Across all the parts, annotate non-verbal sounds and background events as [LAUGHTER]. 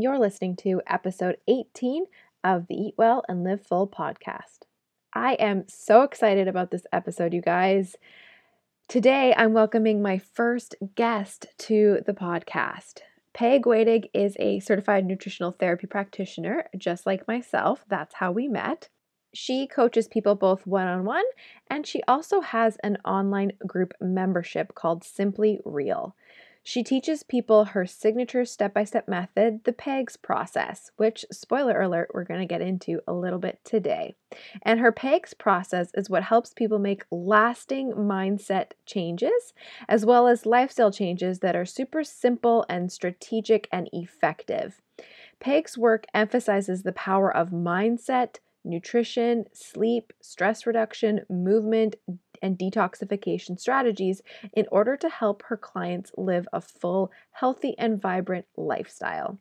You're listening to episode 18 of the Eat Well and Live Full podcast. I am so excited about this episode, you guys. Today, I'm welcoming my first guest to the podcast. Peg Wedig is a certified nutritional therapy practitioner, just like myself. That's how we met. She coaches people both one on one, and she also has an online group membership called Simply Real. She teaches people her signature step by step method, the PEGS process, which, spoiler alert, we're going to get into a little bit today. And her PEGS process is what helps people make lasting mindset changes, as well as lifestyle changes that are super simple and strategic and effective. Peg's work emphasizes the power of mindset, nutrition, sleep, stress reduction, movement, and detoxification strategies in order to help her clients live a full, healthy, and vibrant lifestyle.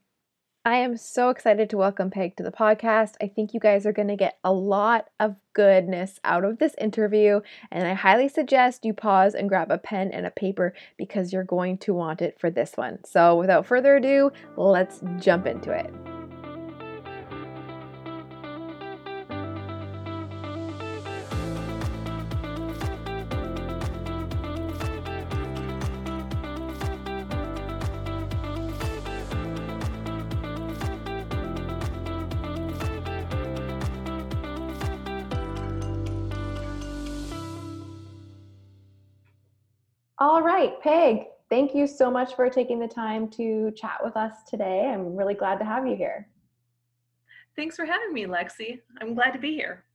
I am so excited to welcome Peg to the podcast. I think you guys are going to get a lot of goodness out of this interview, and I highly suggest you pause and grab a pen and a paper because you're going to want it for this one. So, without further ado, let's jump into it. All right, Peg, thank you so much for taking the time to chat with us today. I'm really glad to have you here. Thanks for having me, Lexi. I'm glad to be here.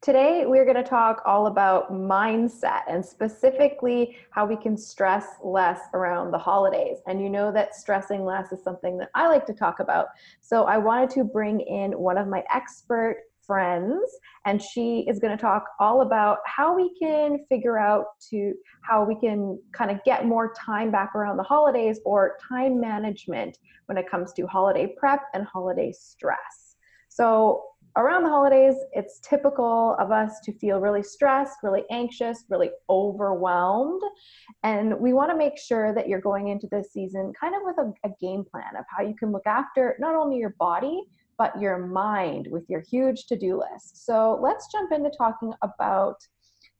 Today, we're going to talk all about mindset and specifically how we can stress less around the holidays. And you know that stressing less is something that I like to talk about. So I wanted to bring in one of my expert friends and she is going to talk all about how we can figure out to how we can kind of get more time back around the holidays or time management when it comes to holiday prep and holiday stress. So around the holidays it's typical of us to feel really stressed really anxious really overwhelmed and we want to make sure that you're going into this season kind of with a, a game plan of how you can look after not only your body but your mind with your huge to do list. So let's jump into talking about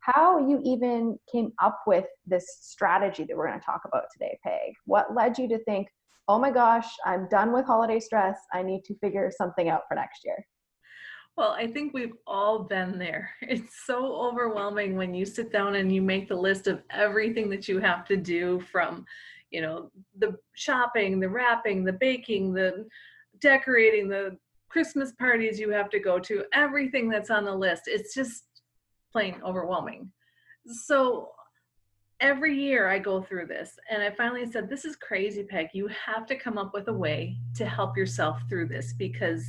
how you even came up with this strategy that we're going to talk about today, Peg. What led you to think, oh my gosh, I'm done with holiday stress. I need to figure something out for next year? Well, I think we've all been there. [LAUGHS] It's so overwhelming when you sit down and you make the list of everything that you have to do from, you know, the shopping, the wrapping, the baking, the decorating, the Christmas parties you have to go to, everything that's on the list. It's just plain overwhelming. So every year I go through this and I finally said, This is crazy, Peg. You have to come up with a way to help yourself through this because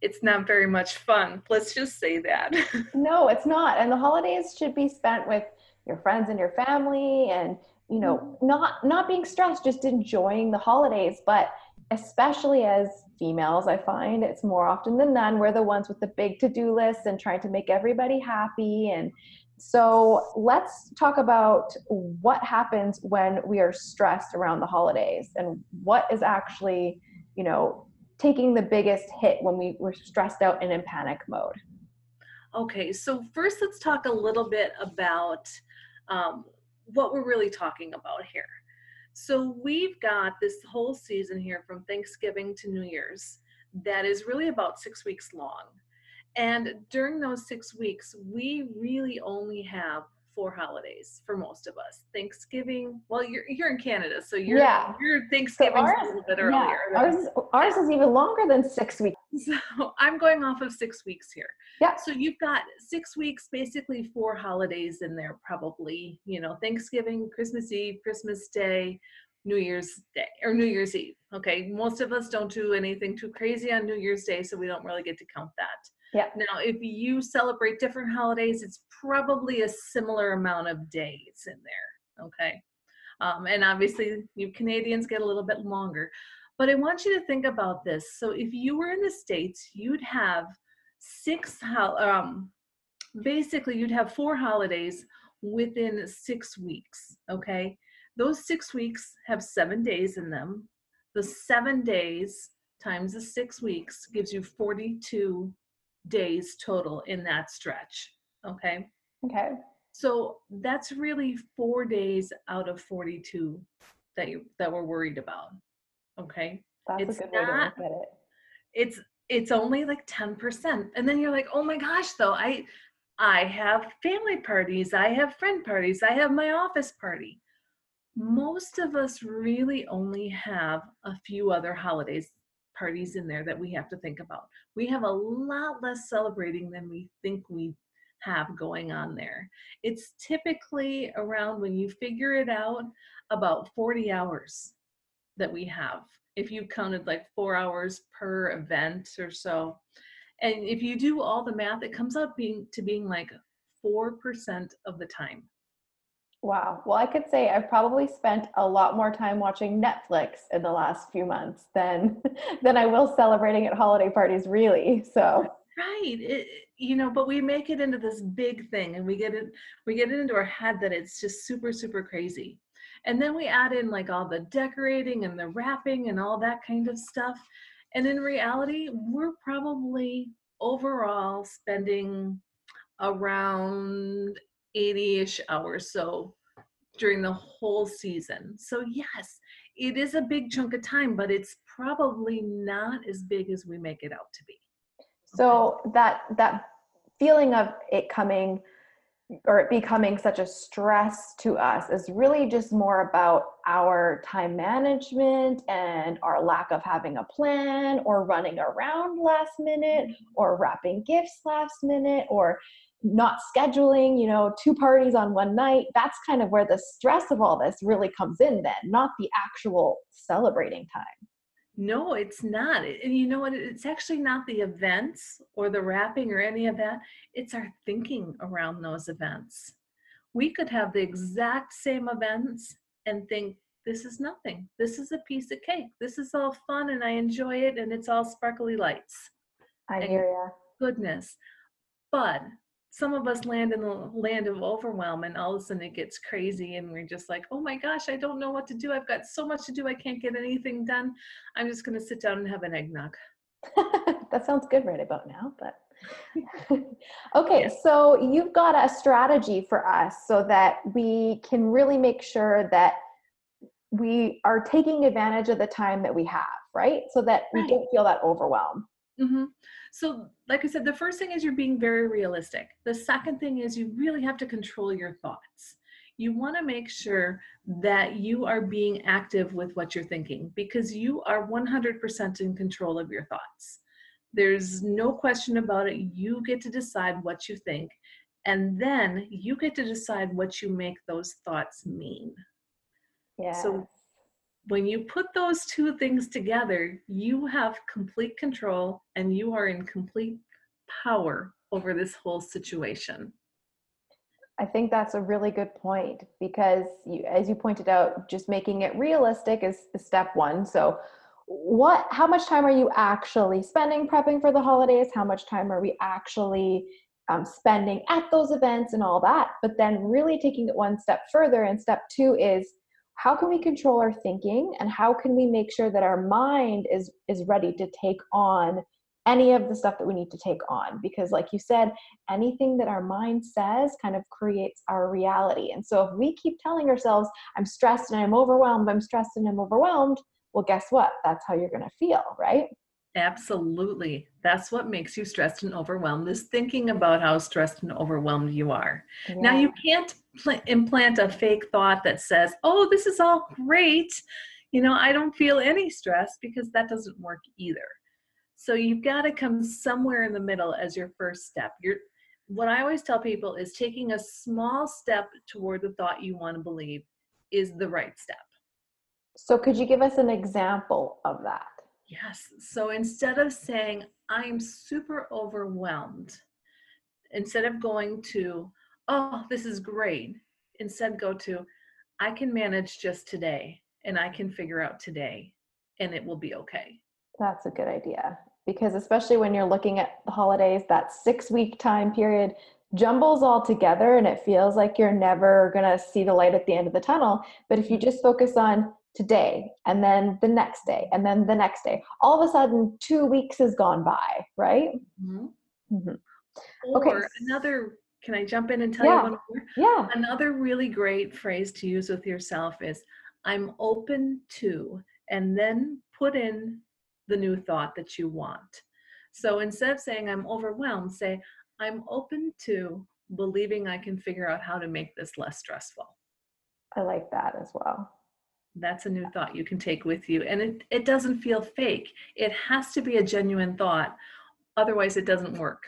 it's not very much fun. Let's just say that. [LAUGHS] no, it's not. And the holidays should be spent with your friends and your family and you know mm-hmm. not not being stressed just enjoying the holidays but especially as females, I find it's more often than none, we're the ones with the big to do list and trying to make everybody happy. And so let's talk about what happens when we are stressed around the holidays and what is actually, you know, taking the biggest hit when we were stressed out and in panic mode. Okay, so first let's talk a little bit about um, what we're really talking about here. So we've got this whole season here from Thanksgiving to New Year's that is really about six weeks long. And during those six weeks, we really only have four holidays for most of us. Thanksgiving, well, you're you're in Canada, so your yeah. your Thanksgiving so a little bit earlier. Yeah. Ours, ours is even longer than six weeks. So [LAUGHS] I'm going off of six weeks here. Yeah. So you've got six weeks, basically four holidays in there, probably. You know, Thanksgiving, Christmas Eve, Christmas Day, New Year's Day or New Year's Eve. Okay, most of us don't do anything too crazy on New Year's Day, so we don't really get to count that. Yeah. Now, if you celebrate different holidays, it's probably a similar amount of days in there. Okay. Um, and obviously, you Canadians get a little bit longer. But I want you to think about this. So, if you were in the States, you'd have six, um, basically, you'd have four holidays within six weeks. Okay. Those six weeks have seven days in them. the seven days times the six weeks gives you 42 days total in that stretch. Okay. Okay. So that's really four days out of 42 that you that we're worried about. Okay. That's it's a good not, way to look at it. It's it's only like 10%. And then you're like, oh my gosh, though, I I have family parties, I have friend parties, I have my office party. Most of us really only have a few other holidays parties in there that we have to think about. We have a lot less celebrating than we think we have going on there. It's typically around when you figure it out about 40 hours that we have. If you counted like four hours per event or so. And if you do all the math, it comes out being to being like 4% of the time. Wow. Well, I could say I've probably spent a lot more time watching Netflix in the last few months than [LAUGHS] than I will celebrating at holiday parties really. So Right. It, you know, but we make it into this big thing and we get it we get it into our head that it's just super super crazy. And then we add in like all the decorating and the wrapping and all that kind of stuff. And in reality, we're probably overall spending around 80-ish hours so during the whole season. So yes, it is a big chunk of time, but it's probably not as big as we make it out to be. So that that feeling of it coming or it becoming such a stress to us is really just more about our time management and our lack of having a plan or running around last minute mm-hmm. or wrapping gifts last minute or not scheduling, you know, two parties on one night, that's kind of where the stress of all this really comes in then, not the actual celebrating time. No, it's not. And you know what? It's actually not the events or the wrapping or any of that. It's our thinking around those events. We could have the exact same events and think, this is nothing. This is a piece of cake. This is all fun and I enjoy it and it's all sparkly lights. I hear ya. Goodness. But some of us land in the land of overwhelm and all of a sudden it gets crazy and we're just like oh my gosh i don't know what to do i've got so much to do i can't get anything done i'm just going to sit down and have an eggnog [LAUGHS] that sounds good right about now but [LAUGHS] okay yes. so you've got a strategy for us so that we can really make sure that we are taking advantage of the time that we have right so that right. we don't feel that overwhelm Mm-hmm. So, like I said, the first thing is you're being very realistic. The second thing is you really have to control your thoughts. You want to make sure that you are being active with what you're thinking because you are 100% in control of your thoughts. There's no question about it. You get to decide what you think, and then you get to decide what you make those thoughts mean. Yeah. So when you put those two things together, you have complete control and you are in complete power over this whole situation. I think that's a really good point because, you, as you pointed out, just making it realistic is, step one. So, what, how much time are you actually spending prepping for the holidays? How much time are we actually um, spending at those events and all that? But then, really taking it one step further, and step two is how can we control our thinking and how can we make sure that our mind is is ready to take on any of the stuff that we need to take on because like you said anything that our mind says kind of creates our reality and so if we keep telling ourselves i'm stressed and i'm overwhelmed i'm stressed and i'm overwhelmed well guess what that's how you're going to feel right Absolutely. That's what makes you stressed and overwhelmed is thinking about how stressed and overwhelmed you are. Yeah. Now, you can't pl- implant a fake thought that says, oh, this is all great. You know, I don't feel any stress because that doesn't work either. So you've got to come somewhere in the middle as your first step. You're, what I always tell people is taking a small step toward the thought you want to believe is the right step. So, could you give us an example of that? Yes. So instead of saying, I'm super overwhelmed, instead of going to, oh, this is great, instead go to, I can manage just today and I can figure out today and it will be okay. That's a good idea because, especially when you're looking at the holidays, that six week time period jumbles all together and it feels like you're never going to see the light at the end of the tunnel. But if you mm-hmm. just focus on today and then the next day and then the next day all of a sudden two weeks has gone by right Mhm. Mhm. Or Okay. another, can I jump in and tell Yeah. you one more? yeah Another really great phrase to use with yourself is I'm open to, and then put in the new thought that you want. So instead of saying I'm overwhelmed, say I'm open to believing I can figure out how to make this less stressful. i like that as well That's a new thought you can take with you. And it, it doesn't feel fake. It has to be a genuine thought. Otherwise, it doesn't work.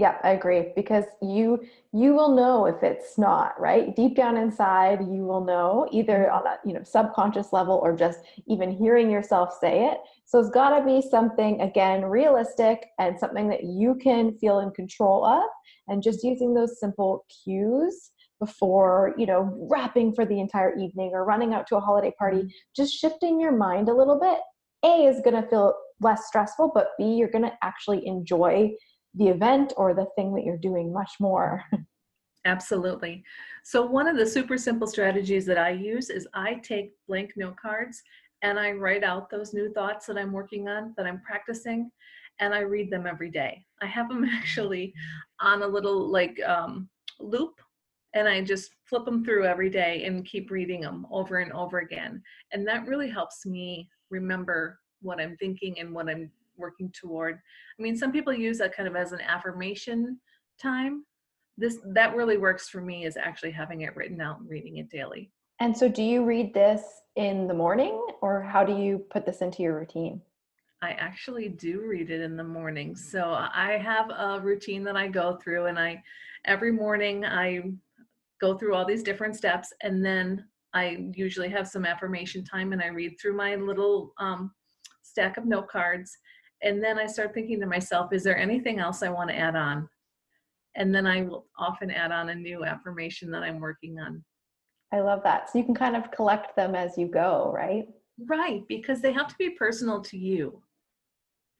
Yeah, I agree because you you will know if it's not, right? Deep down inside, you will know either on a, you know, subconscious level or just even hearing yourself say it. So it's got to be something again realistic and something that you can feel in control of and just using those simple cues before, you know, wrapping for the entire evening or running out to a holiday party, mm-hmm. just shifting your mind a little bit. A is going to feel less stressful, but B you're going to actually enjoy the event or the thing that you're doing much more. [LAUGHS] Absolutely. So, one of the super simple strategies that I use is I take blank note cards and I write out those new thoughts that I'm working on, that I'm practicing, and I read them every day. I have them [LAUGHS] actually on a little like um, loop, and I just flip them through every day and keep reading them over and over again. And that really helps me remember what I'm thinking and what I'm working toward. I mean, some people use that kind of as an affirmation time this that really works for me is actually having it written out and reading it daily And so, do you read this in the morning or how do you put this into your routine? i actually do read it in the morning so i have a routine that i go through and i every morning i go through all these different steps and then i usually have some affirmation time and i read through my little um, stack of note cards and then i start thinking to myself is there anything else i want to add on and then i will often add on a new affirmation that i'm working on I love that. So, you can kind of collect them as you go, right? Right, because they have to be personal to you.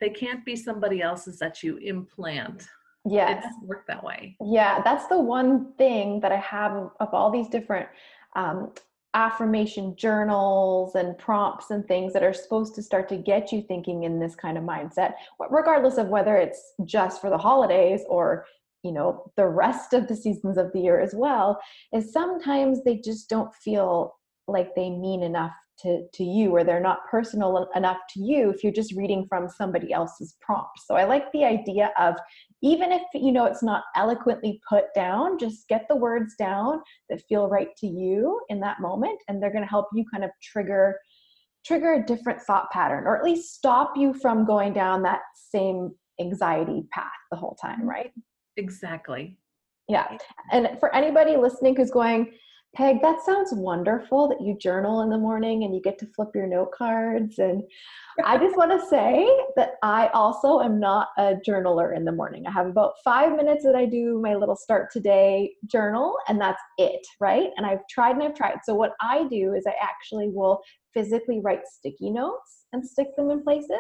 They can't be somebody else's that you implant. It Yes. doesn't work that way. Yeah, that's the one thing that I have of, of all these different um, affirmation journals and prompts and things that are supposed to start to get you thinking in this kind of mindset, regardless of whether it's just for the holidays or you know the rest of the seasons of the year as well is sometimes they just don't feel like they mean enough to, to you or they're not personal enough to you if you're just reading from somebody else's prompt so i like the idea of even if you know it's not eloquently put down just get the words down that feel right to you in that moment and they're going to help you kind of trigger trigger a different thought pattern or at least stop you from going down that same anxiety path the whole time right? Exactly. yeah. And for anybody listening who's going peg that sounds wonderful that you journal in the morning and you get to flip your note cards and I just want to say that I also am not a journaler in the morning. I have about five minutes that I do my little start today journal, and that's it, right? And I've tried and I've tried. So, what I do is I actually will physically write sticky notes and stick them in places.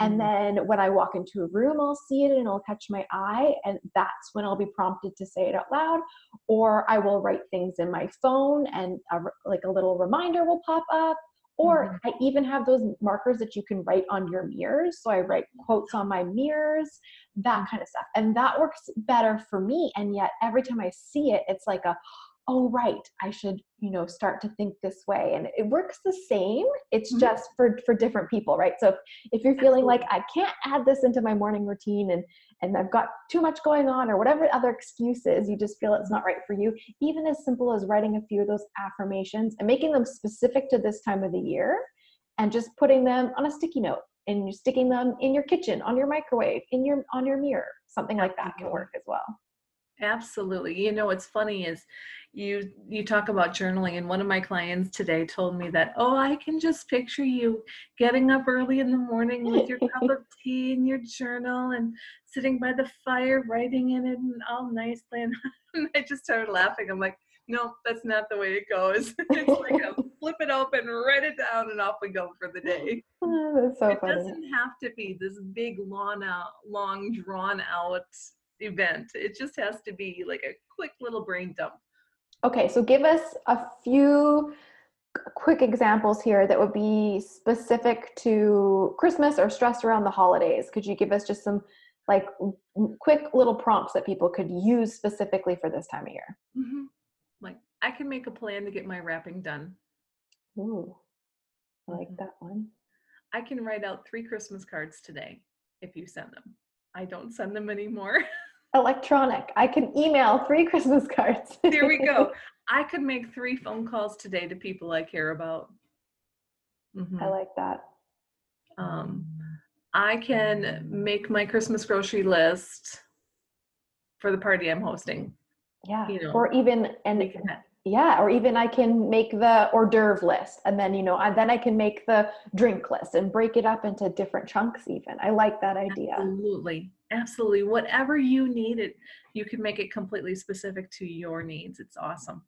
And Mm. then when I walk into a room, I'll see it and it'll catch my eye. And that's when I'll be prompted to say it out loud. Or I will write things in my phone and a, like a little reminder will pop up. Or I even have those markers that you can write on your mirrors. So I write quotes on my mirrors, that kind of stuff. And that works better for me. And yet every time I see it, it's like a, oh, right, I should, you know, start to think this way. And it works the same. It's Mhm. just for, for different people, right? So if, if you're feeling like I can't add this into my morning routine and, and I've got too much going on or whatever other excuses, you just feel it's not right for you, even as simple as writing a few of those affirmations and making them specific to this time of the year and just putting them on a sticky note and you're sticking them in your kitchen, on your microwave, in your on your mirror. Something like that can work as well. Absolutely. You know what's funny is you you talk about journaling and one of my clients today told me that oh I can just picture you getting up early in the morning with your cup of [LAUGHS] tea and your journal and sitting by the fire writing in it and all nicely and, [LAUGHS] I just started laughing. I'm like no, that's not the way it goes. [LAUGHS] it's like a flip it open, write it down, and off we go for the day. Oh, that's so it funny. doesn't have to be this big long out long drawn out event it just has to be like a quick little brain dump Okay, so give us a few quick examples here that would be specific to Christmas or stress around the holidays? Could you give us just some like quick little prompts that people could use specifically for this time of year? Mm-hmm. Like I can make a plan to get my wrapping done. Ooh, I like mm-hmm. that one. I can write out three Christmas cards today if you send them. I don't send them anymore. [LAUGHS] Electronic. I can email three [LAUGHS] Christmas cards. there we go. [LAUGHS] I could make three phone calls today to people I care about. Mm-hmm. I like that. Um, I can make my Christmas grocery list for the party I'm hosting. Yeah. You know, or even and yeah, or even I can make the hors d'oeuvre list, and then you know, and then I can make the drink list and break it up into different chunks. Even I like that idea. Absolutely, absolutely. Whatever you need, it you can make it completely specific to your needs. It's awesome.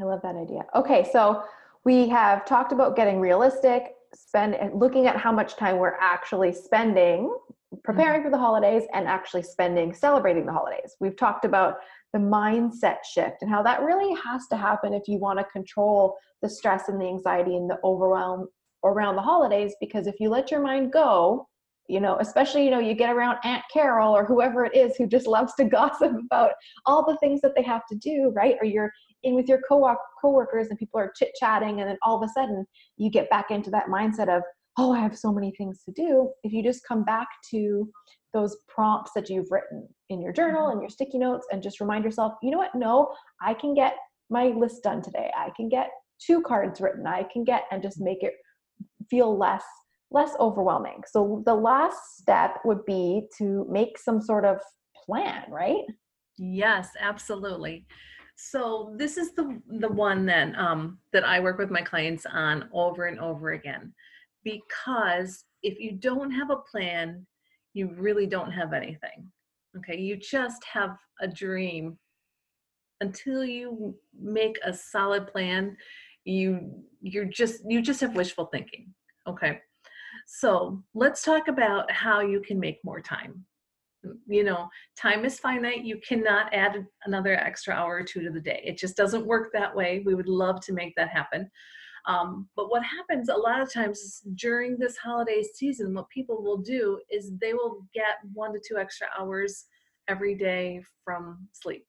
I love that idea. Okay, so we have talked about getting realistic, spend looking at how much time we're actually spending preparing mm-hmm. for the holidays and actually spending celebrating the holidays. We've talked about the mindset shift and how that really has to happen if you want to control the stress and the anxiety and the overwhelm around the holidays because if you let your mind go you know especially you know you get around aunt carol or whoever it is who just loves to [LAUGHS] gossip about all the things that they have to do right? Or you're in with your co coworkers and people are chit chatting and then all of a sudden you get back into that mindset of oh i have so many things to do. If you just come back to those prompts that you've written in your journal and mm-hmm. your sticky notes and just remind yourself you know what? No i can get my list done today. I can get two cards written. I can get and just make it feel less less overwhelming. So the last step would be to make some sort of plan, right? Yes, absolutely. So this is the the one then um, that I work with my clients on over and over again, because if you don't have a plan, you really don't have anything. Okay, you just have a dream. Until you make a solid plan, you you're just you just have wishful thinking. Okay. So let's talk about how you can make more time. You know, time is finite. You cannot add another extra hour or two to the day. It just doesn't work that way. We would love to make that happen. Um, but what happens a lot of times during this holiday season, what people will do is they will get one to two extra hours every day from sleep.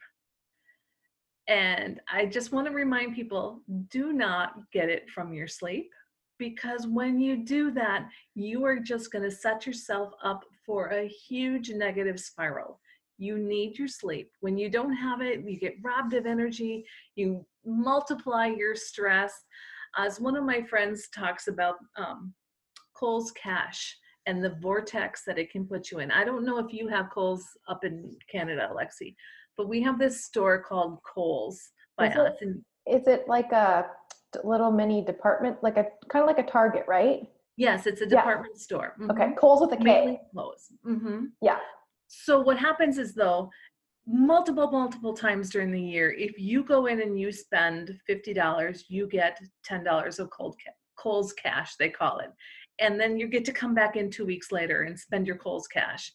And I just want to remind people do not get it from your sleep because when you do that, you are just going to set yourself up for a huge negative spiral. You need your sleep. When you don't have it, you get robbed of energy, you multiply your stress. As one of my friends talks about um, Kohl's Cash and the vortex that it can put you in. I don't know if you have Kohl's up in Canada, Alexi, but we have this store called Kohl's by is us. It, is it like a little mini department, like a kind of like a Target, right? Yes, it's a department yeah. store. Mm-hmm. Okay, Kohl's with a K. Clothes. Mm-hmm. Yeah. So what happens is though, multiple multiple times during the year, if you go in and you spend fifty dollars, you get ten dollars of cold ca- Kohl's cash, they call it, and then you get to come back in two weeks later and spend your Kohl's cash.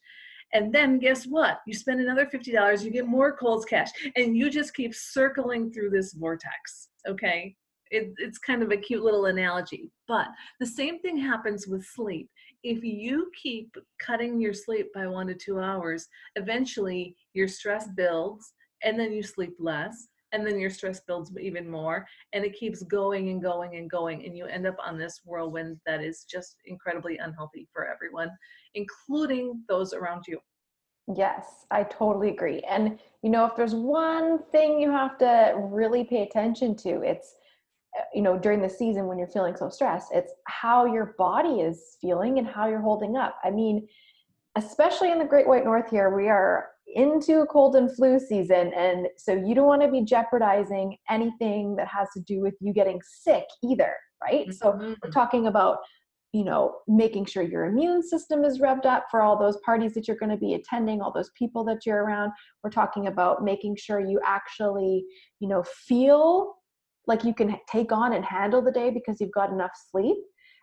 And then guess what? You spend another $50, you get more Kohl's cash, and you just keep circling through this vortex. Okay it, it's kind of a cute little analogy. But the same thing happens with sleep. If you keep cutting your sleep by one to two hours, eventually your stress builds and then you sleep less and then your stress builds even more and it keeps going and going and going and you end up on this whirlwind that is just incredibly unhealthy for everyone including those around you yes i totally agree and you know if there's one thing you have to really pay attention to it's you know during the season when you're feeling so stressed it's how your body is feeling and how you're holding up. I mean especially in the great white north here we are into cold and flu season and so you don't want to be jeopardizing anything that has to do with you getting sick either right? Mm-hmm. so we're talking about you know making sure your immune system is revved up for all those parties that you're going to be attending all those people that you're around. We're talking about making sure you actually you know feel like you can take on and handle the day because you've got enough sleep.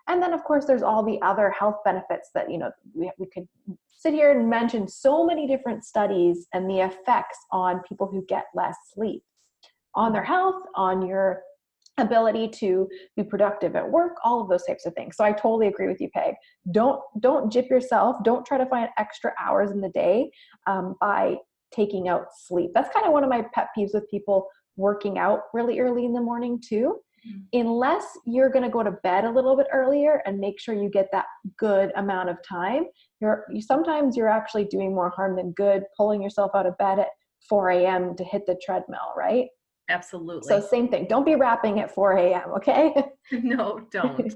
And then of course there's all the other health benefits that you know we, we could sit here and mention so many different studies and the effects on people who get less sleep. On their health on your ability to be productive at work all of those types of things. So i totally agree with you peg. Don't don't jip yourself. Don't try to find extra hours in the day um, by taking out sleep. That's kind of one of my pet peeves with people working out really early in the morning too mm-hmm. unless you're going to go to bed a little bit earlier and make sure you get that good amount of time you're you sometimes you're actually doing more harm than good pulling yourself out of bed at 4 a.m to hit the treadmill right Absolutely. So same thing. Don't be wrapping at 4 a.m. Okay. [LAUGHS] [LAUGHS] no, don't.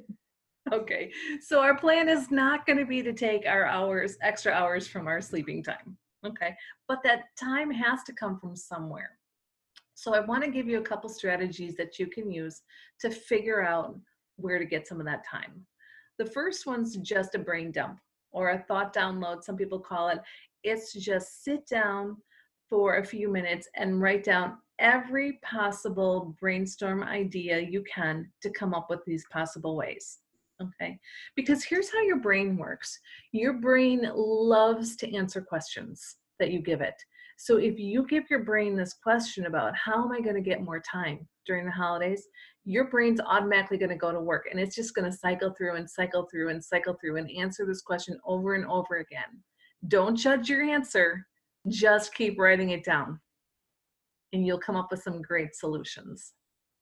okay. So our plan is not going to be to take our hours, extra hours from our sleeping time. Okay. But that time has to come from somewhere. So I want to give you a couple strategies that you can use to figure out where to get some of that time. The first one's just a brain dump or a thought download, some people call it. It's just sit down for a few minutes and write down every possible brainstorm idea you can to come up with these possible ways. Okay, because here's how your brain works your brain loves to answer questions that you give it. So if you give your brain this question about how am I going to get more time during the holidays, your brain's automatically going to go to work and it's just going to cycle through and cycle through and cycle through and answer this question over and over again. Don't judge your answer, just keep writing it down and you'll come up with some great solutions.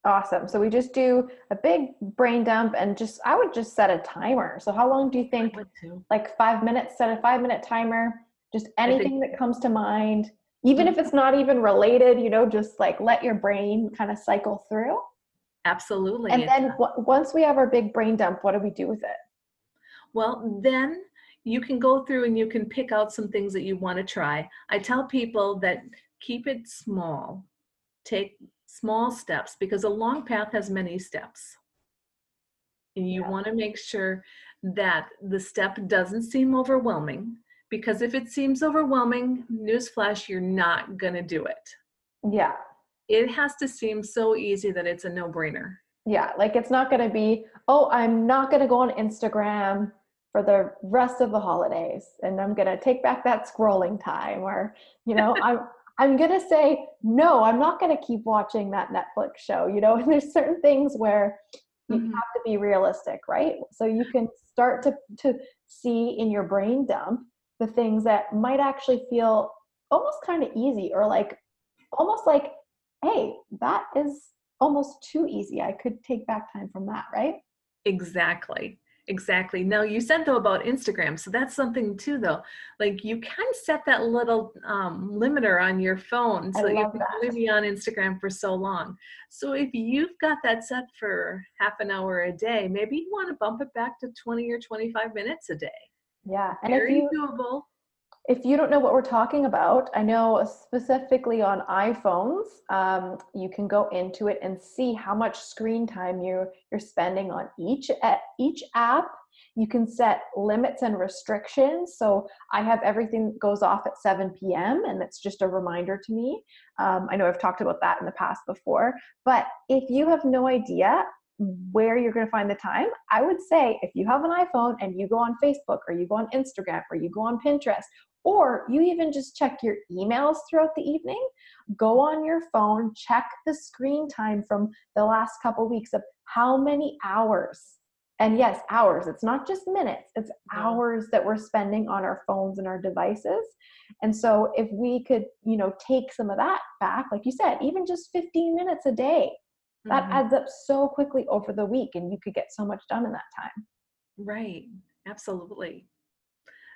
Awesome. So we just do a big brain dump and just I would just set a timer. So how long do you think? Like 5 minutes, set a 5 minute timer. Just anything think, that comes to mind, even mm-hmm. if it's not even related, you know, just like let your brain kind of cycle through. Absolutely. And then w- once we have our big brain dump, what do we do with it? Well, then you can go through and you can pick out some things that you want to try. I tell people that keep it small. Take small steps because a long path has many steps. And you yeah. want to make sure that the step doesn't seem overwhelming because if it seems overwhelming, newsflash, you're not going to do it. Yeah. It has to seem so easy that it's a no brainer. Yeah. Like it's not going to be, oh, I'm not going to go on Instagram for the rest of the holidays and I'm going to take back that scrolling time or, you know, [LAUGHS] I'm, I'm going to say, no, I'm not going to keep watching that Netflix show. You know, [LAUGHS] and there's certain things where you mm-hmm. have to be realistic, right? So you can start to, to see in your brain dump the things that might actually feel almost kind of easy or like almost like, hey, that is almost too easy. I could take back time from that, right? Exactly. Exactly. Now you said though about Instagram, so that's something too though. Like you can set that little um, limiter on your phone so you can only be on Instagram for so long. So if you've got that set for half an hour a day, maybe you want to bump it back to 20 or 25 minutes a day. Yeah. And Very if you, doable if you don't know what we're talking about, I know specifically on iPhones, um, you can go into it and see how much screen time you're you're spending on each each app. You can set limits and restrictions. So I have everything goes off at 7 p.m. and it's just a reminder to me. Um, I know I've talked about that in the past before, but if you have no idea, where you're going to find the time, I would say if you have an iPhone and you go on Facebook or you go on Instagram or you go on Pinterest or you even just check your emails throughout the evening, go on your phone, check the screen time from the last couple weeks of how many hours. And yes, hours. It's not just minutes, it's hours that we're spending on our phones and our devices. And so if we could, you know, take some of that back, like you said, even just 15 minutes a day, that mm-hmm. adds up so quickly over the week and you could get so much done in that time. Right. Absolutely.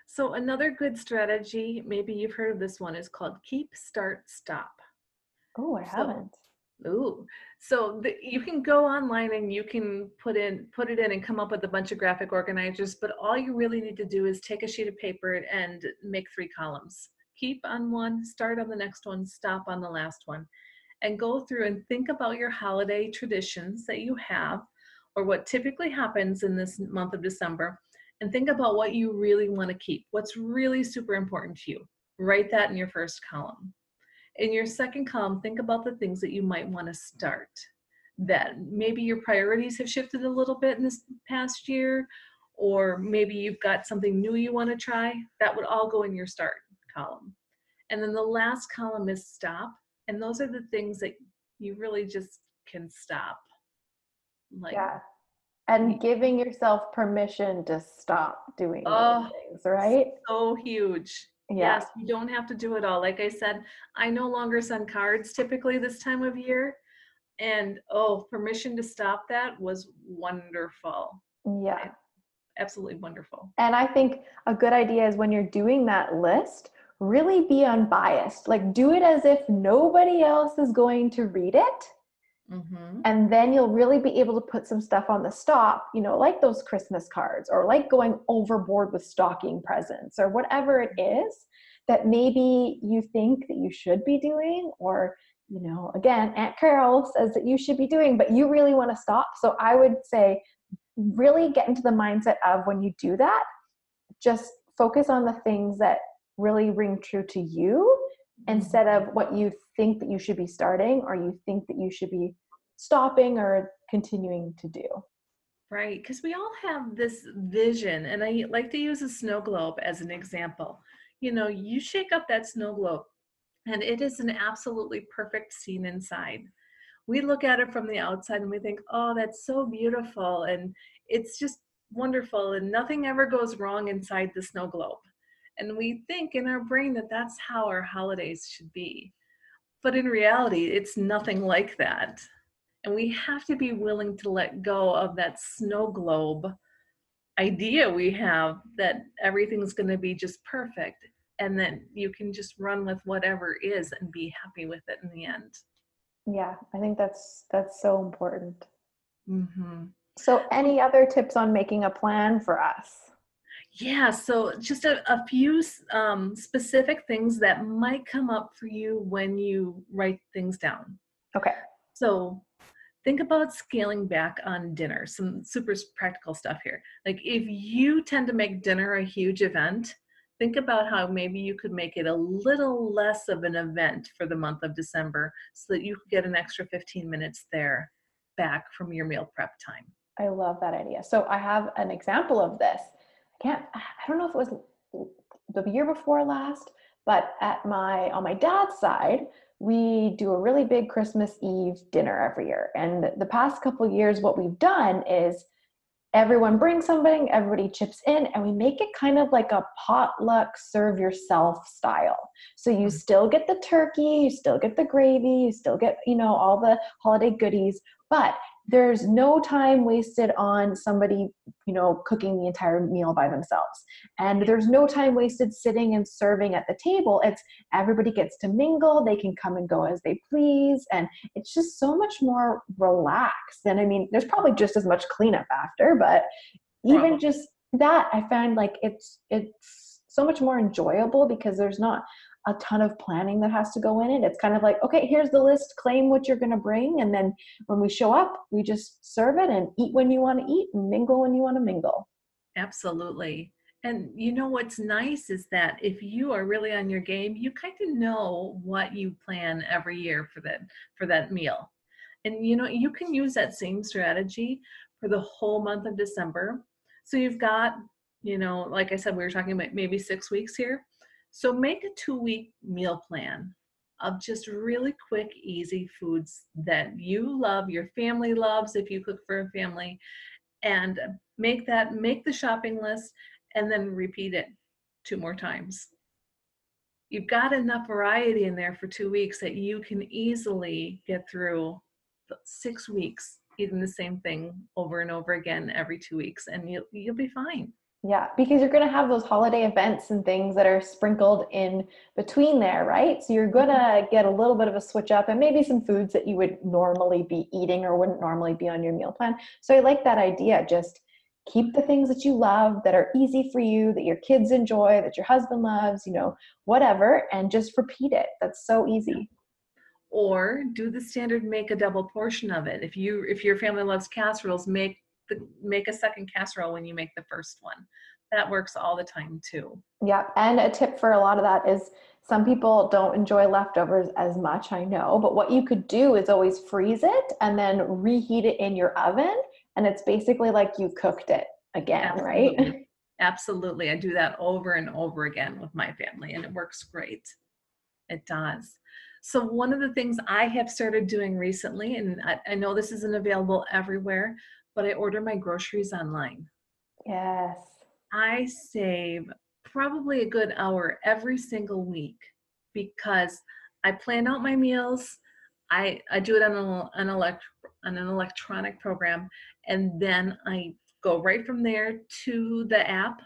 So another good strategy, maybe you've heard of this one, is called keep, start, stop. Oh, I haven't. Ooh, so the, you can go online and you can put in put it in and come up with a bunch of graphic organizers. But all you really need to do is take a sheet of paper and make three columns. Keep on one, start on the next one, stop on the last one, and go through and think about your holiday traditions that you have, or what typically happens in this month of December, and think about what you really want to keep. What's really super important to you? Write that in your first column. In your second column, think about the things that you might want to start. That maybe your priorities have shifted a little bit in this past year, or maybe you've got something new you want to try. That would all go in your start column. And then the last column is stop. And those are the things that you really just can stop Like, yeah. And giving yourself permission to stop doing Oh, those things, right? so huge. Yeah. Yes, you don't have to do it all. Like I said, I no longer send cards typically this time of year. And oh, permission to stop that was wonderful. Yeah. Absolutely wonderful. And I think a good idea is when you're doing that list, really be unbiased. Like do it as if nobody else is going to read it. hmm And then you'll really be able to put some stuff on the stop, you know, like those Christmas cards or like going overboard with stocking presents or whatever it is that maybe you think that you should be doing or you know again aunt carol says that you should be doing but you really want to stop so i would say really get into the mindset of when you do that just focus on the things that really ring true to you mm-hmm. instead of what you think that you should be starting or you think that you should be stopping or continuing to do. Right, because we all have this vision, and I like to use a snow globe as an example. You know, you shake up that snow globe, and it is an absolutely perfect scene inside. We look at it from the outside and we think, oh, that's so beautiful, and it's just wonderful, and nothing ever goes wrong inside the snow globe. And we think in our brain that that's how our holidays should be. But in reality, it's nothing like that. And we have to be willing to let go of that snow globe idea we have that everything's going to be just perfect and that you can just run with whatever is and be happy with it in the end. Yeah, I think that's that's so important. hmm So any other tips on making a plan for us? Yeah, so just a, a few um, specific things that might come up for you when you write things down. Okay. So think about scaling back on dinner. Some super practical stuff here. Like if you tend to make dinner a huge event, think about how maybe you could make it a little less of an event for the month of December so that you could get an extra 15 minutes there back from your meal prep time. I love that idea. So I have an example of this. I can't I don't know if it was the year before last, but at my on my dad's side, we do a really big Christmas Eve dinner every year. And the past couple years what we've done is everyone brings something, everybody chips in, and we make it kind of like a potluck serve yourself style. So you Mhm. still get the turkey, you still get the gravy, you still get, you know, all the holiday goodies, but there's no time wasted on somebody, you know, cooking the entire meal by themselves. And there's no time wasted sitting and serving at the table. It's everybody gets to mingle, they can come and go as they please, and it's just so much more relaxed. And I mean, there's probably just as much cleanup after, but even just that, I find like it's it's so much more enjoyable because there's not a ton of planning that has to go in it. It's kind of like, okay, here's the list, claim what you're going to bring. And then when we show up, we just serve it and eat when you want to eat and mingle when you want to mingle. Absolutely. And you know what's nice is that if you are really on your game, you kind of know what you plan every year for that for that meal. And you know, you can use that same strategy for the whole month of December. So you've got, you know, like I said, we were talking about maybe six weeks here. So make a two week meal plan of just really quick, easy foods that you love, your family loves if you cook for a family, and make that, make the shopping list and then repeat it two more times. You've got enough variety in there for two weeks that you can easily get through six weeks eating the same thing over and over again every two weeks, and you'll you'll be fine. Yeah, because you're going to have those holiday events and things that are sprinkled in between there, right? So you're going to mm-hmm. get a little bit of a switch up and maybe some foods that you would normally be eating or wouldn't normally be on your meal plan. So I like that idea. Just keep the things that you love that are easy for you, that your kids enjoy, that your husband loves, you know, whatever, and just repeat it. That's so easy. Or do the standard make a double portion of it. If you if your family loves casseroles, make the make a second casserole when you make the first one. That works all the time too. Yeah, and a tip for a lot of that is some people don't enjoy leftovers as much, I know, but what you could do is always freeze it and then reheat it in your oven, and it's basically like you cooked it again, right? Absolutely. Absolutely. I do that over and over again with my family and it works great. It does. So, one of the things I have started doing recently, and I, I know this isn't available everywhere, but I order my groceries online. Yes. I save probably a good hour every single week because I plan out my meals. I, I do it on an, an, elect, on an electronic program, and then I go right from there to the app.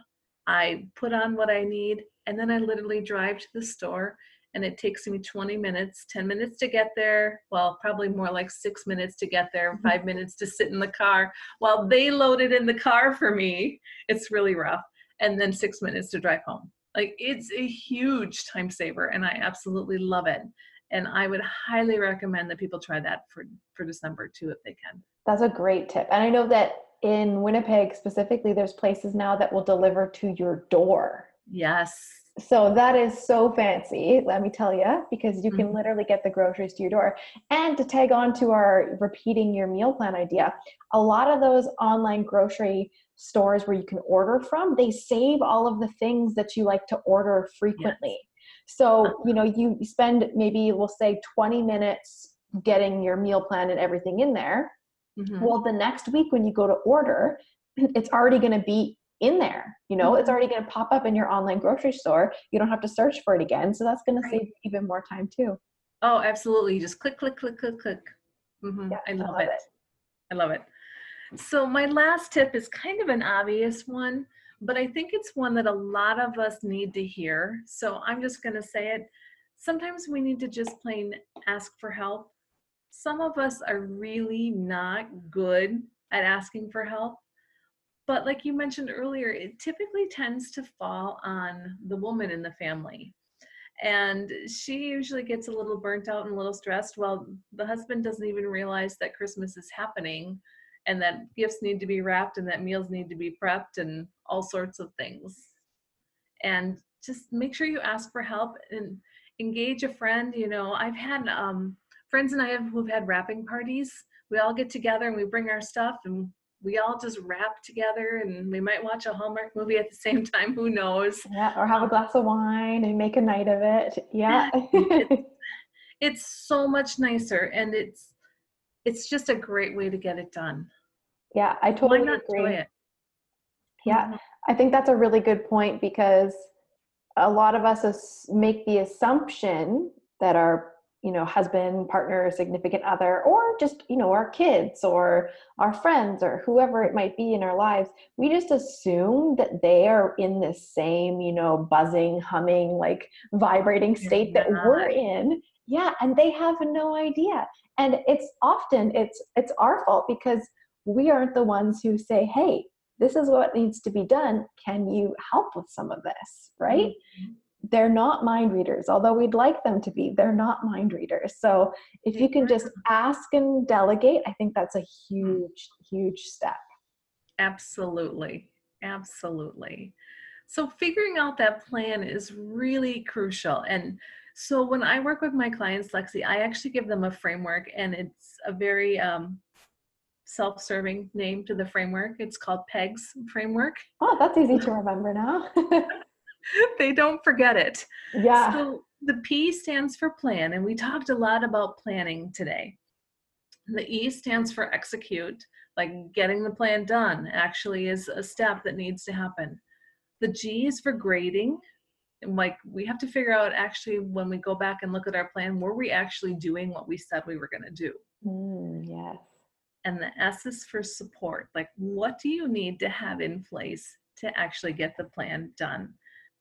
I put on what I need, and then I literally drive to the store and it takes me 20 minutes 10 minutes to get there well probably more like six minutes to get there Mm-hmm. five minutes to sit in the car while they load it in the car for me it's really rough and then six minutes to drive home like it's a huge time saver and i absolutely love it and i would highly recommend that people try that for for december too if they can That's a great tip. And I know that in Winnipeg specifically, there's places now that will deliver to your door. yes So that is so fancy, let me tell you, because you can Mhm. literally get the groceries to your door. And to tag on to our repeating your meal plan idea, a lot of those online grocery stores where you can order from, they save all of the things that you like to order frequently. So, you know, you spend maybe we'll say 20 minutes getting your meal plan and everything in there. Mhm. Well, the next week when you go to order, [CLEARS THROAT] it's already going to be in there. You know, it's Mhm. already going to pop up in your online grocery store. You don't have to search for it again. So that's going to Right. save even more time too. oh absolutely you just click click click click click hmm Yeah, i I love, love it. it. I love it. So, my last tip is kind of an obvious one, but I think it's one that a lot of us need to hear. So, I'm just going to say it. Sometimes we need to just plain ask for help. Some of us are really not good at asking for help. But, like you mentioned earlier, it typically tends to fall on the woman in the family. And she usually gets a little burnt out and a little stressed. while the husband doesn't even realize that Christmas is happening and that gifts need to be wrapped and that meals need to be prepped and all sorts of things. And just make sure you ask for help and engage a friend. You know, I've had um, friends and I have who've had wrapping parties. We all get together and we bring our stuff and we all just wrap together and we might watch a Hallmark movie at the same time. Who knows? Yeah. Or have a um, glass of wine and make a night of it. Yeah. it's so much nicer and it's it's just a great way to get it done yeah. I why totally not agree. enjoy it Yeah. Mm-hmm. I think that's a really good point because a lot of us make the assumption that our you know husband partner significant other or just you know our kids or our friends or whoever it might be in our lives we just assume that they are in the same you know buzzing humming like vibrating state that we're in. Yeah and they have no idea. And it's often it's it's our fault because we aren't the ones who say hey this is what needs to be done. Can you help with some of this? Right? Mhm. They're not mind readers although we'd like them to be they're not mind readers. So if you can just ask and delegate i think that's a huge huge step. Absolutely. Absolutely. So figuring out that plan is really crucial. And so when i work with my clients lexi i actually give them a framework and it's a very um, self-serving name to the framework. It's called pegs framework. Oh that's easy to remember now [LAUGHS] [LAUGHS] they don't forget it yeah So the P stands for plan, and we talked a lot about planning today. The E stands for execute, like getting the plan done actually is a step that needs to happen. The G is for grading, and like we have to figure out actually when we go back and look at our plan, were we actually doing what we said we were going to do? Mm, yes And the S is for support, like what do you need to have in place to actually get the plan done?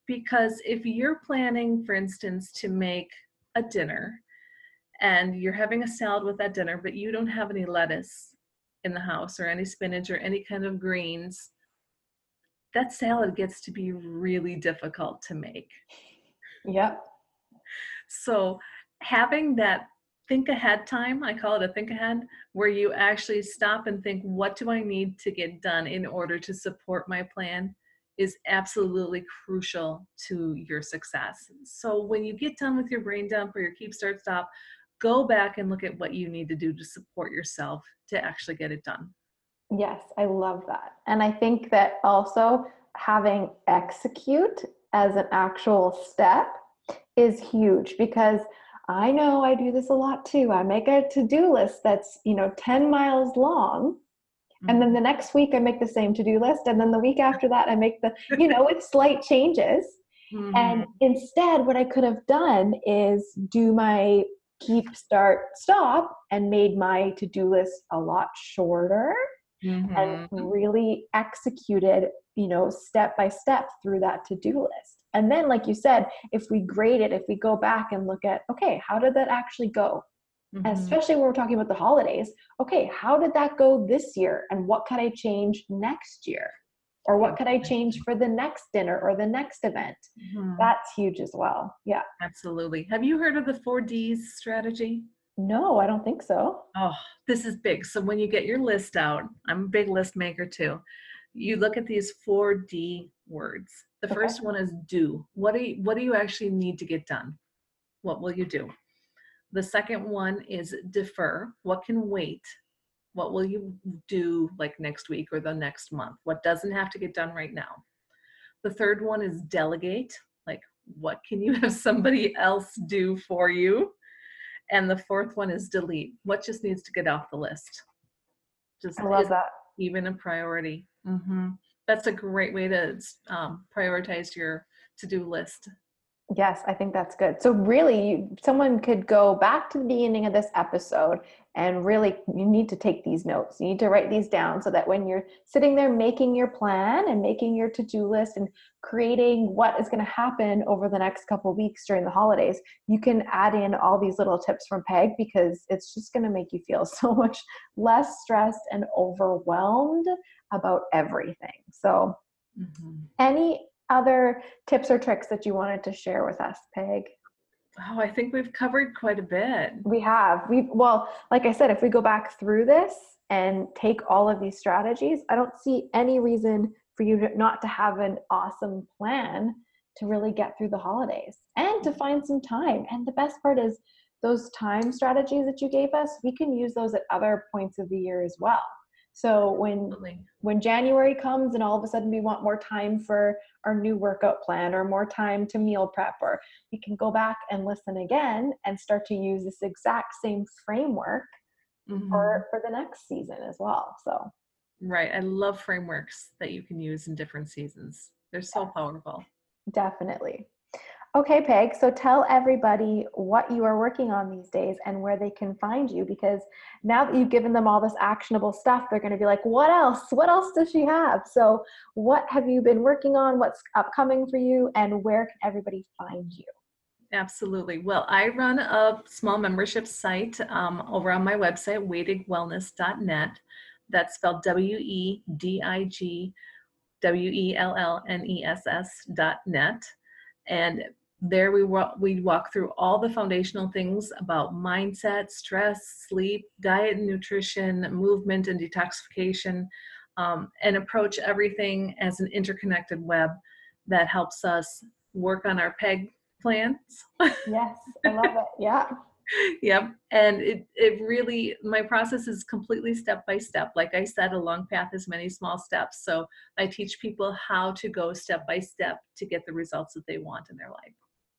Because if you're planning, for instance, to make a dinner and you're having a salad with that dinner, but you don't have any lettuce in the house or any spinach or any kind of greens, that salad gets to be really difficult to make. yep So having that think ahead time, I call it a think ahead, where you actually stop and think, what do I need to get done in order to support my plan, is absolutely crucial to your success. So when you get done with your brain dump or your keep start stop, go back and look at what you need to do to support yourself to actually get it done. Yes, I love that. And I think that also having execute as an actual step is huge because I know I do this a lot too. I make a to-do list that's, you know, 10 miles long. And then Mhm. the next week I make the same to-do list. And then the week after that I make the, you know, [LAUGHS] with slight changes. And Mhm. instead, what I could have done is do my keep, start, stop, and made my to do list a lot shorter and Mhm. really executed, you know, step by step through that to do list. And then, like you said, if we grade it, if we go back and look at, okay, how did that actually go? Mhm. especially when we're talking about the holidays, okay, how did that go this year? And what could I change next year? Or what could I change for the next dinner or the next event? Mhm. That's huge as well. Yeah. Absolutely. Have you heard of the four Ds strategy? No, I don't think so. Oh, this is big. So when you get your list out, I'm a big list maker too. You look at these four D words. The Okay. first one is do. What do you, what do you actually need to get done? What will you do? The second one is defer. What can wait? What will you do like next week or the next month? What doesn't have to get done right now? The third one is delegate. Like, what can you [LAUGHS] have somebody else do for you? And the fourth one is delete. What just needs to get off the list? Just I love that. even a priority. hmm That's a great way to um, prioritize your to-do list. Yes, I think that's good. So, really, you, someone could go back to the beginning of this episode and really, you need to take these notes. You need to write these down so that when you're sitting there making your plan and making your to do list and creating what is going to happen over the next couple weeks during the holidays, you can add in all these little tips from Peg because it's just going to make you feel [LAUGHS] so much less stressed and overwhelmed about everything. So, Mhm. any other tips or tricks that you wanted to share with us, Peg? Oh, I think we've covered quite a bit. We have. We well, like I said, if we go back through this and take all of these strategies, I don't see any reason for you to, not to have an awesome plan to really get through the holidays and to find some time. And the best part is those time strategies that you gave us, we can use those at other points of the year as well. So when when January comes and all of a sudden we want more time for our new workout plan or more time to meal prep, or we can go back and listen again and start to use this exact same framework Mhm. for, for the next season as well. So, Right. I love frameworks that you can use in different seasons. They're so powerful. definitely. Okay, Peg, so tell everybody what you are working on these days and where they can find you because now that you've given them all this actionable stuff, they're going to be like, what else? What else does she have? So, what have you been working on? What's upcoming for you? And where can everybody find you? Absolutely. Well, I run a small membership site um, over on my website, wedigwellness.net. That's spelled W E D I G W E L L N E S S dot net. And there we walk, we walk through all the foundational things about mindset, stress, sleep, diet and nutrition, movement and detoxification, um, and approach everything as an interconnected web that helps us work on our PEG plans. Yes, I love it. Yeah. [LAUGHS] yep. And it, it really, my process is completely step by step. Like I said, a long path is many small steps. So I teach people how to go step by step to get the results that they want in their life.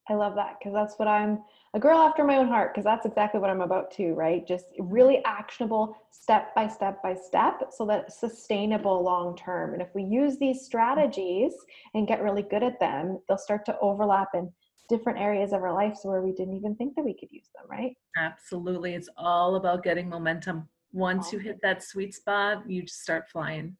I love that because that's what I'm a girl after my own heart because that's exactly what I'm about too, right? Just really actionable step by step by step so that sustainable long term. And if we use these strategies and get really good at them, they'll start to overlap in different areas of our lives where we didn't even think that we could use them, right? Absolutely. It's all about getting momentum. Once you hit that sweet spot, you just start flying.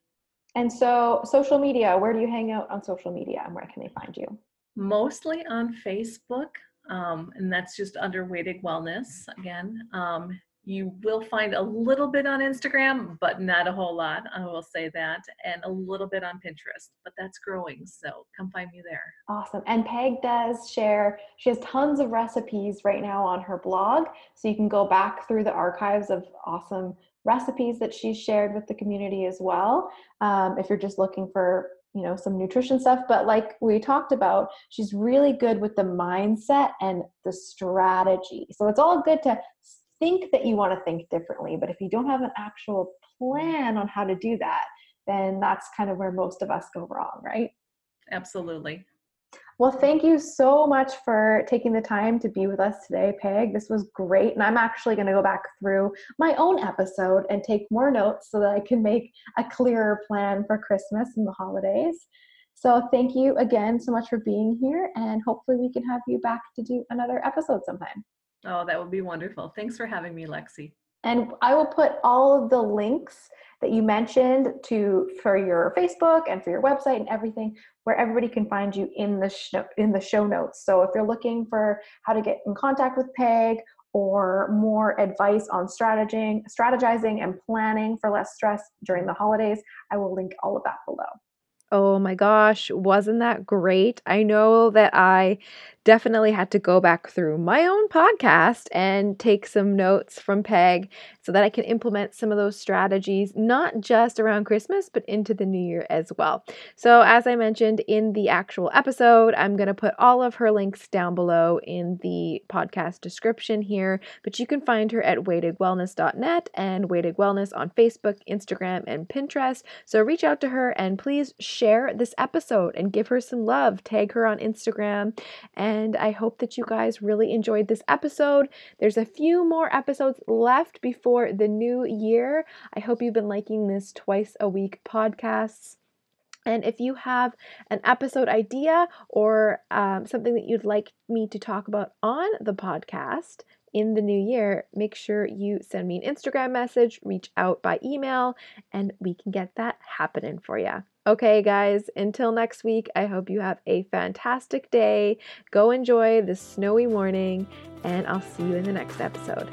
And so, social media, where do you hang out on social media and where can they find you? Mostly on Facebook, um, and that's just under Wedig Wellness again. Um, you will find a little bit on Instagram, but not a whole lot. I will say that, and a little bit on Pinterest, but that's growing. So come find me there. Awesome. And Peg does share, she has tons of recipes right now on her blog. So you can go back through the archives of awesome recipes that she's shared with the community as well. Um, if you're just looking for, you know, some nutrition stuff. But like we talked about, she's really good with the mindset and the strategy. So it's all good to think that you want to think differently. But if you don't have an actual plan on how to do that, then that's kind of where most of us go wrong, right? Absolutely. Well, thank you so much for taking the time to be with us today, Peg. This was great. And I'm actually going to go back through my own episode and take more notes so that I can make a clearer plan for Christmas and the holidays. So, thank you again so much for being here. And hopefully, we can have you back to do another episode sometime. Oh, that would be wonderful. Thanks for having me, Lexi. And I will put all of the links that you mentioned to for your Facebook and for your website and everything where everybody can find you in the show, in the show notes. So if you're looking for how to get in contact with Peg or more advice on strategizing, strategizing and planning for less stress during the holidays, I will link all of that below. Oh my gosh, wasn't that great? I know that I definitely had to go back through my own podcast and take some notes from Peg so that I can implement some of those strategies, not just around Christmas, but into the new year as well. So, as I mentioned in the actual episode, I'm going to put all of her links down below in the podcast description here, but you can find her at wedigwellness.net and Wedig Wellness on Facebook, Instagram, and Pinterest. So, reach out to her and please share this episode and give her some love. Tag her on Instagram and and I hope that you guys really enjoyed this episode. There's a few more episodes left before the new year. I hope you've been liking this twice a week podcasts. And if you have an episode idea or um, something that you'd like me to talk about on the podcast, in the new year, make sure you send me an Instagram message, reach out by email, and we can get that happening for you. Okay, guys, until next week, I hope you have a fantastic day. Go enjoy this snowy morning, and I'll see you in the next episode.